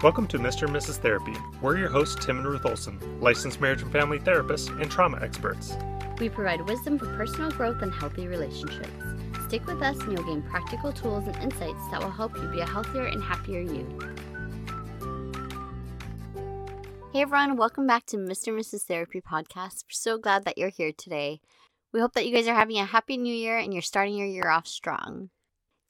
Welcome to Mr. and Mrs. Therapy. We're your hosts, Tim and Ruth Olson, licensed marriage and family therapists and trauma experts. We provide wisdom for personal growth and healthy relationships. Stick with us and you'll gain practical tools and insights that will help you be a healthier and happier you. Hey everyone, welcome back to Mr. and Mrs. Therapy Podcast. We're so glad that you're here today. We hope that you guys are having a happy new year and you're starting your year off strong.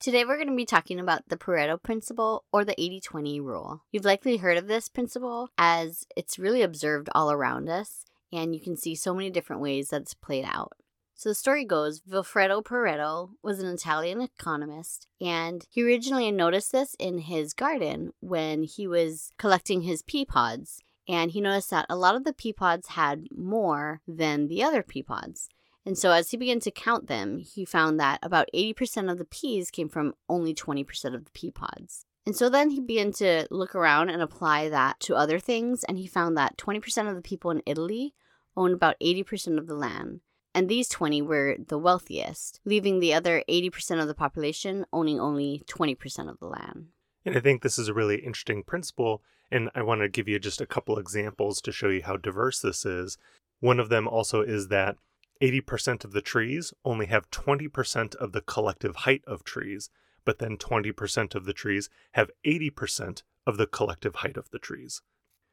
Today, we're going to be talking about the Pareto principle or the 80 20 rule. You've likely heard of this principle as it's really observed all around us, and you can see so many different ways that it's played out. So the story goes Vilfredo Pareto was an Italian economist, and he originally noticed this in his garden when he was collecting his pea pods. And he noticed that a lot of the pea pods had more than the other pea pods. And so as he began to count them, he found that about 80% of the peas came from only 20% of the pea pods. And so then he began to look around and apply that to other things, and he found that 20% of the people in Italy owned about 80% of the land. And these 20 were the wealthiest, leaving the other 80% of the population owning only 20% of the land. And I think this is a really interesting principle, and I want to give you just a couple examples to show you how diverse this is. One of them also is that 80% of the trees only have 20% of the collective height of trees, but then 20% of the trees have 80% of the collective height of the trees.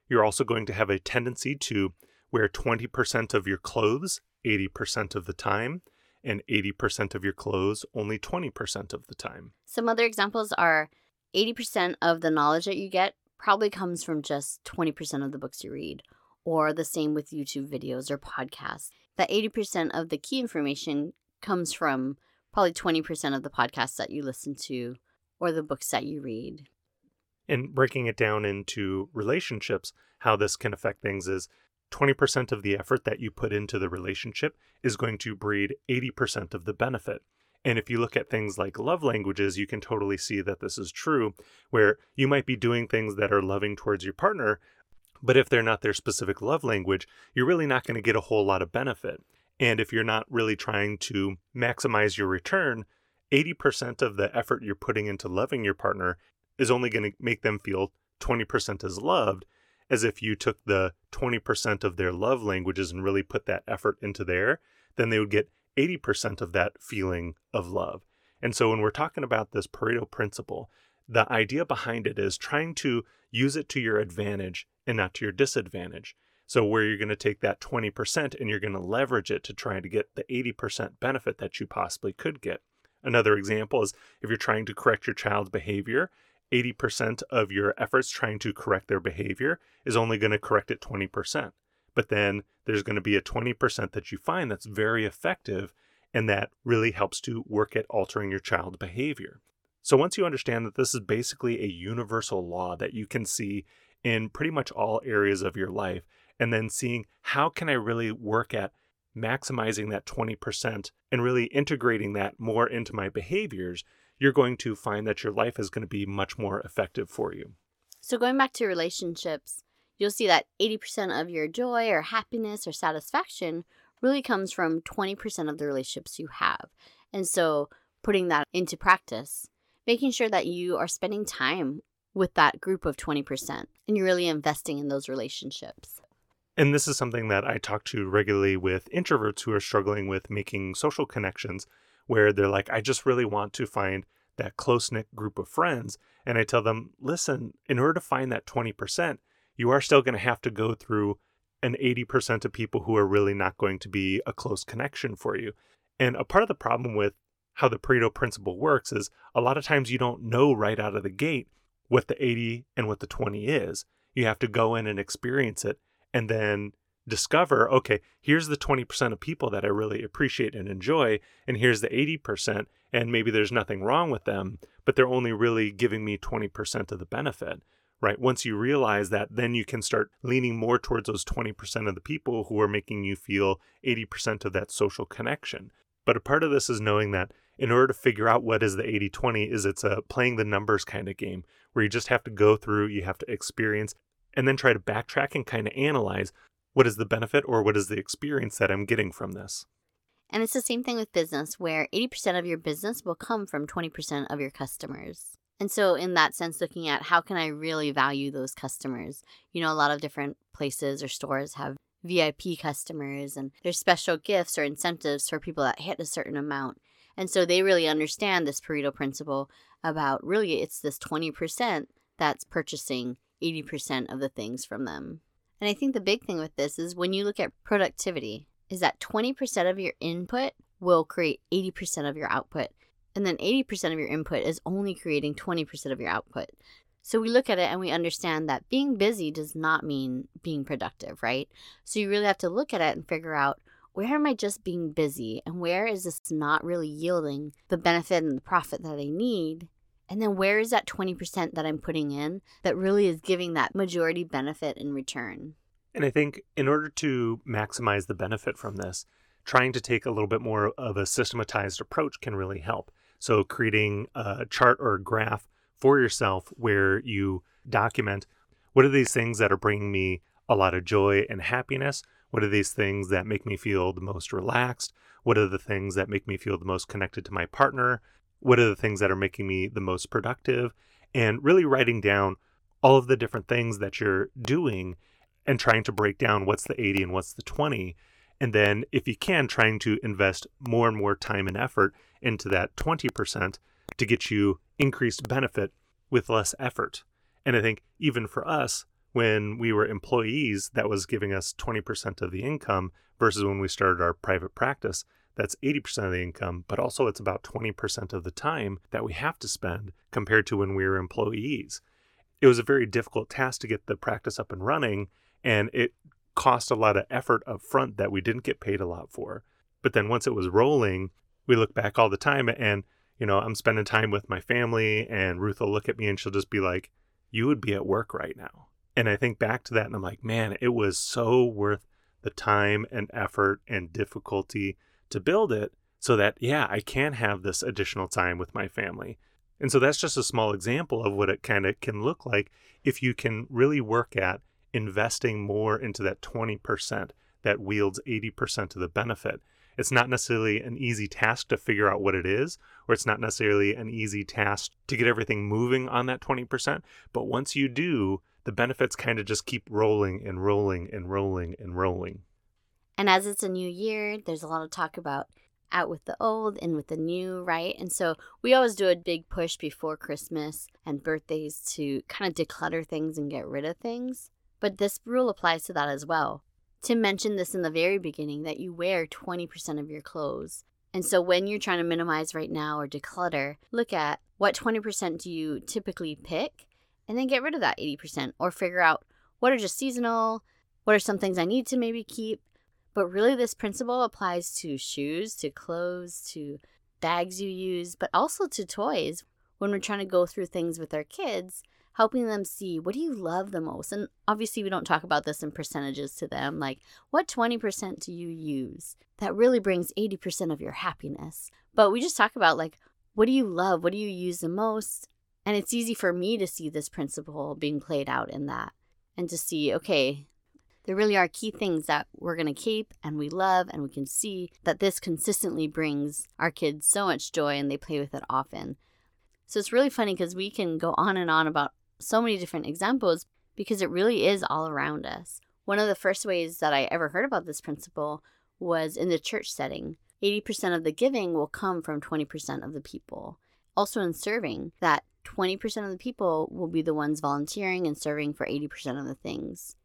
You're also going to have a tendency to wear 20% of your clothes 80% of the time, and 80% of your clothes only 20% of the time. Some other examples are 80% of the knowledge that you get probably comes from just 20% of the books you read, or the same with YouTube videos or podcasts. That 80% of the key information comes from probably 20% of the podcasts that you listen to or the books that you read. And breaking it down into relationships, how this can affect things is 20% of the effort that you put into the relationship is going to breed 80% of the benefit. And if you look at things like love languages, you can totally see that this is true, where you might be doing things that are loving towards your partner, but if they're not their specific love language, you're really not going to get a whole lot of benefit. And if you're not really trying to maximize your return, 80% of the effort you're putting into loving your partner is only going to make them feel 20% as loved, as if you took the 20% of their love languages and really put that effort into there, then they would get 80% of that feeling of love. And so when we're talking about this Pareto principle, the idea behind it is trying to use it to your advantage and not to your disadvantage. So, where you're going to take that 20% and you're going to leverage it to try to get the 80% benefit that you possibly could get. Another example is if you're trying to correct your child's behavior, 80% of your efforts trying to correct their behavior is only going to correct it 20%. But then there's going to be a 20% that you find that's very effective and that really helps to work at altering your child's behavior. So once you understand that this is basically a universal law that you can see in pretty much all areas of your life, and then seeing how can I really work at maximizing that 20% and really integrating that more into my behaviors, you're going to find that your life is going to be much more effective for you. So, going back to relationships, you'll see that 80% of your joy or happiness or satisfaction really comes from 20% of the relationships you have. And so, putting that into practice making sure that you are spending time with that group of 20% and you're really investing in those relationships. And this is something that I talk to regularly with introverts who are struggling with making social connections, where they're like, I just really want to find that close knit group of friends. And I tell them, listen, in order to find that 20%, you are still going to have to go through an 80% of people who are really not going to be a close connection for you. And a part of the problem with how the Pareto principle works is a lot of times you don't know right out of the gate what the 80 and what the 20 is. You have to go in and experience it and then discover okay, here's the 20% of people that I really appreciate and enjoy, and here's the 80%, and maybe there's nothing wrong with them, but they're only really giving me 20% of the benefit. Right. Once you realize that, then you can start leaning more towards those 20% of the people who are making you feel 80% of that social connection. But a part of this is knowing that in order to figure out what is the 80 20 is it's a playing the numbers kind of game where you just have to go through you have to experience and then try to backtrack and kind of analyze what is the benefit or what is the experience that i'm getting from this and it's the same thing with business where 80% of your business will come from 20% of your customers And so, in that sense, looking at how can I really value those customers? You know, a lot of different places or stores have VIP customers, and there's special gifts or incentives for people that hit a certain amount. And so, they really understand this Pareto principle about really it's this 20% that's purchasing 80% of the things from them. And I think the big thing with this is when you look at productivity, is that 20% of your input will create 80% of your output. And then 80% of your input is only creating 20% of your output. So we look at it and we understand that being busy does not mean being productive, right? So you really have to look at it and figure out where am I just being busy and where is this not really yielding the benefit and the profit that I need? And then where is that 20% that I'm putting in that really is giving that majority benefit in return? And I think in order to maximize the benefit from this, trying to take a little bit more of a systematized approach can really help. So, creating a chart or a graph for yourself where you document what are these things that are bringing me a lot of joy and happiness? What are these things that make me feel the most relaxed? What are the things that make me feel the most connected to my partner? What are the things that are making me the most productive? And really writing down all of the different things that you're doing and trying to break down what's the 80 and what's the 20 and then, if you can, trying to invest more and more time and effort into that 20% to get you increased benefit with less effort. And I think even for us, when we were employees, that was giving us 20% of the income versus when we started our private practice, that's 80% of the income, but also it's about 20% of the time that we have to spend compared to when we were employees. It was a very difficult task to get the practice up and running, and it cost a lot of effort up front that we didn't get paid a lot for. But then once it was rolling, we look back all the time and, you know, I'm spending time with my family and Ruth will look at me and she'll just be like, you would be at work right now. And I think back to that and I'm like, man, it was so worth the time and effort and difficulty to build it so that, yeah, I can have this additional time with my family. And so that's just a small example of what it kind of can look like if you can really work at investing more into that 20% that wields 80% of the benefit. It's not necessarily an easy task to figure out what it is, or it's not necessarily an easy task to get everything moving on that 20%. But once you do, the benefits kind of just keep rolling and rolling and rolling and rolling. And as it's a new year, there's a lot of talk about out with the old and with the new, right? And so we always do a big push before Christmas and birthdays to kind of declutter things and get rid of things. But this rule applies to that as well. Tim mentioned this in the very beginning that you wear 20% of your clothes. And so when you're trying to minimize right now or declutter, look at what 20% do you typically pick and then get rid of that 80% or figure out what are just seasonal, what are some things I need to maybe keep. But really, this principle applies to shoes, to clothes, to bags you use, but also to toys. When we're trying to go through things with our kids, helping them see what do you love the most and obviously we don't talk about this in percentages to them like what 20% do you use that really brings 80% of your happiness but we just talk about like what do you love what do you use the most and it's easy for me to see this principle being played out in that and to see okay there really are key things that we're going to keep and we love and we can see that this consistently brings our kids so much joy and they play with it often so it's really funny because we can go on and on about so many different examples because it really is all around us. One of the first ways that I ever heard about this principle was in the church setting. 80% of the giving will come from 20% of the people. Also, in serving, that 20% of the people will be the ones volunteering and serving for 80% of the things.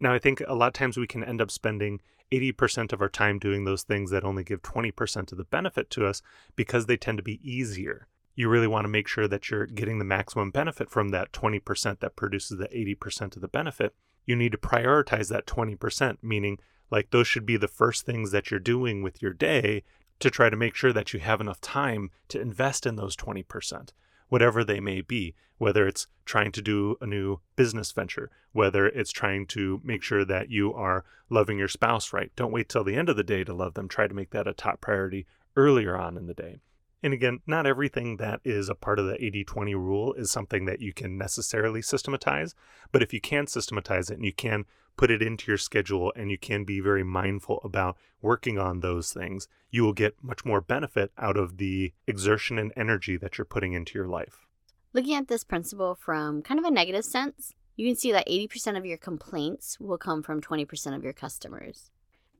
Now, I think a lot of times we can end up spending 80% of our time doing those things that only give 20% of the benefit to us because they tend to be easier you really want to make sure that you're getting the maximum benefit from that 20% that produces the 80% of the benefit. You need to prioritize that 20%, meaning like those should be the first things that you're doing with your day to try to make sure that you have enough time to invest in those 20%, whatever they may be, whether it's trying to do a new business venture, whether it's trying to make sure that you are loving your spouse right. Don't wait till the end of the day to love them. Try to make that a top priority earlier on in the day. And again, not everything that is a part of the 80 20 rule is something that you can necessarily systematize. But if you can systematize it and you can put it into your schedule and you can be very mindful about working on those things, you will get much more benefit out of the exertion and energy that you're putting into your life. Looking at this principle from kind of a negative sense, you can see that 80% of your complaints will come from 20% of your customers.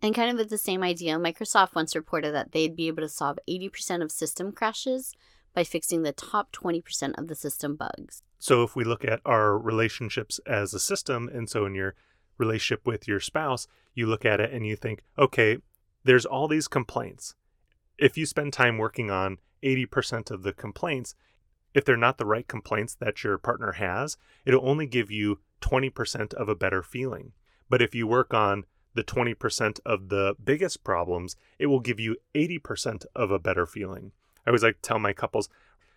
And kind of with the same idea, Microsoft once reported that they'd be able to solve 80% of system crashes by fixing the top 20% of the system bugs. So if we look at our relationships as a system, and so in your relationship with your spouse, you look at it and you think, okay, there's all these complaints. If you spend time working on 80% of the complaints, if they're not the right complaints that your partner has, it'll only give you 20% of a better feeling. But if you work on the 20% of the biggest problems, it will give you 80% of a better feeling. I always like to tell my couples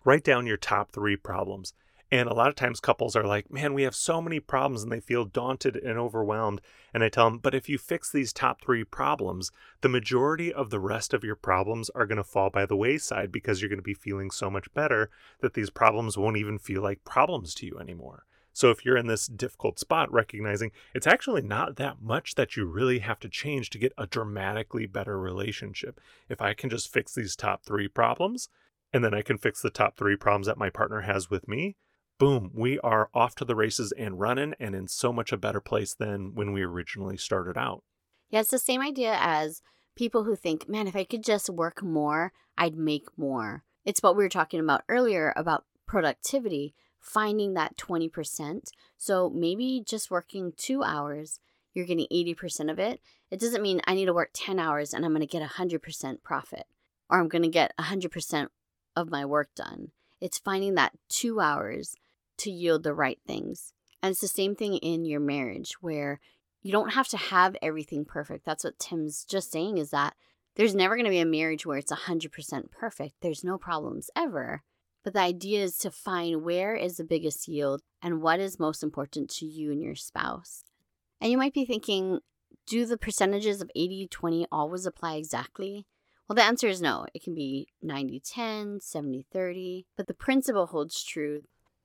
write down your top three problems. And a lot of times couples are like, man, we have so many problems and they feel daunted and overwhelmed. And I tell them, but if you fix these top three problems, the majority of the rest of your problems are going to fall by the wayside because you're going to be feeling so much better that these problems won't even feel like problems to you anymore. So if you're in this difficult spot, recognizing it's actually not that much that you really have to change to get a dramatically better relationship. If I can just fix these top three problems, and then I can fix the top three problems that my partner has with me, boom, we are off to the races and running and in so much a better place than when we originally started out. Yeah, it's the same idea as people who think, man, if I could just work more, I'd make more. It's what we were talking about earlier about productivity, finding that 20%. So maybe just working two hours, you're getting 80% of it. It doesn't mean I need to work 10 hours and I'm going to get 100% profit or I'm going to get 100% of my work done. It's finding that two hours to yield the right things. And it's the same thing in your marriage where you don't have to have everything perfect. That's what Tim's just saying is that there's never going to be a marriage where it's 100% perfect. There's no problems ever. But the idea is to find where is the biggest yield and what is most important to you and your spouse. And you might be thinking, do the percentages of 80 20 always apply exactly? Well, the answer is no. It can be 90 10, 70 30, but the principle holds true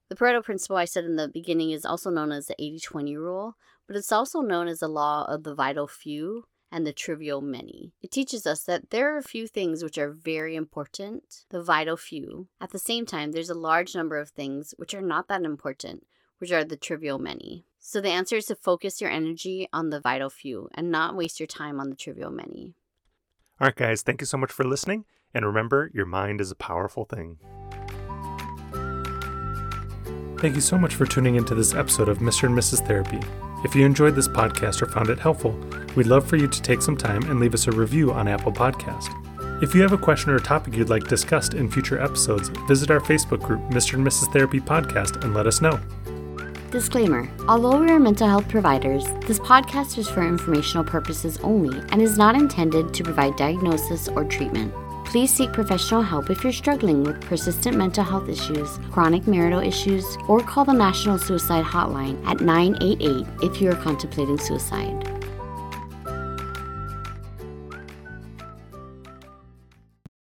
the Pareto principle I said in the beginning is also known as the 80 20 rule, but it's also known as the law of the vital few and the trivial many. It teaches us that there are a few things which are very important, the vital few. At the same time, there's a large number of things which are not that important, which are the trivial many. So the answer is to focus your energy on the vital few and not waste your time on the trivial many. All right, guys, thank you so much for listening. And remember, your mind is a powerful thing. Thank you so much for tuning into this episode of Mr. and Mrs. Therapy. If you enjoyed this podcast or found it helpful, we'd love for you to take some time and leave us a review on Apple Podcast. If you have a question or a topic you'd like discussed in future episodes, visit our Facebook group, Mr. and Mrs. Therapy Podcast, and let us know. Disclaimer Although we are mental health providers, this podcast is for informational purposes only and is not intended to provide diagnosis or treatment. Please seek professional help if you're struggling with persistent mental health issues, chronic marital issues, or call the National Suicide Hotline at 988 if you are contemplating suicide.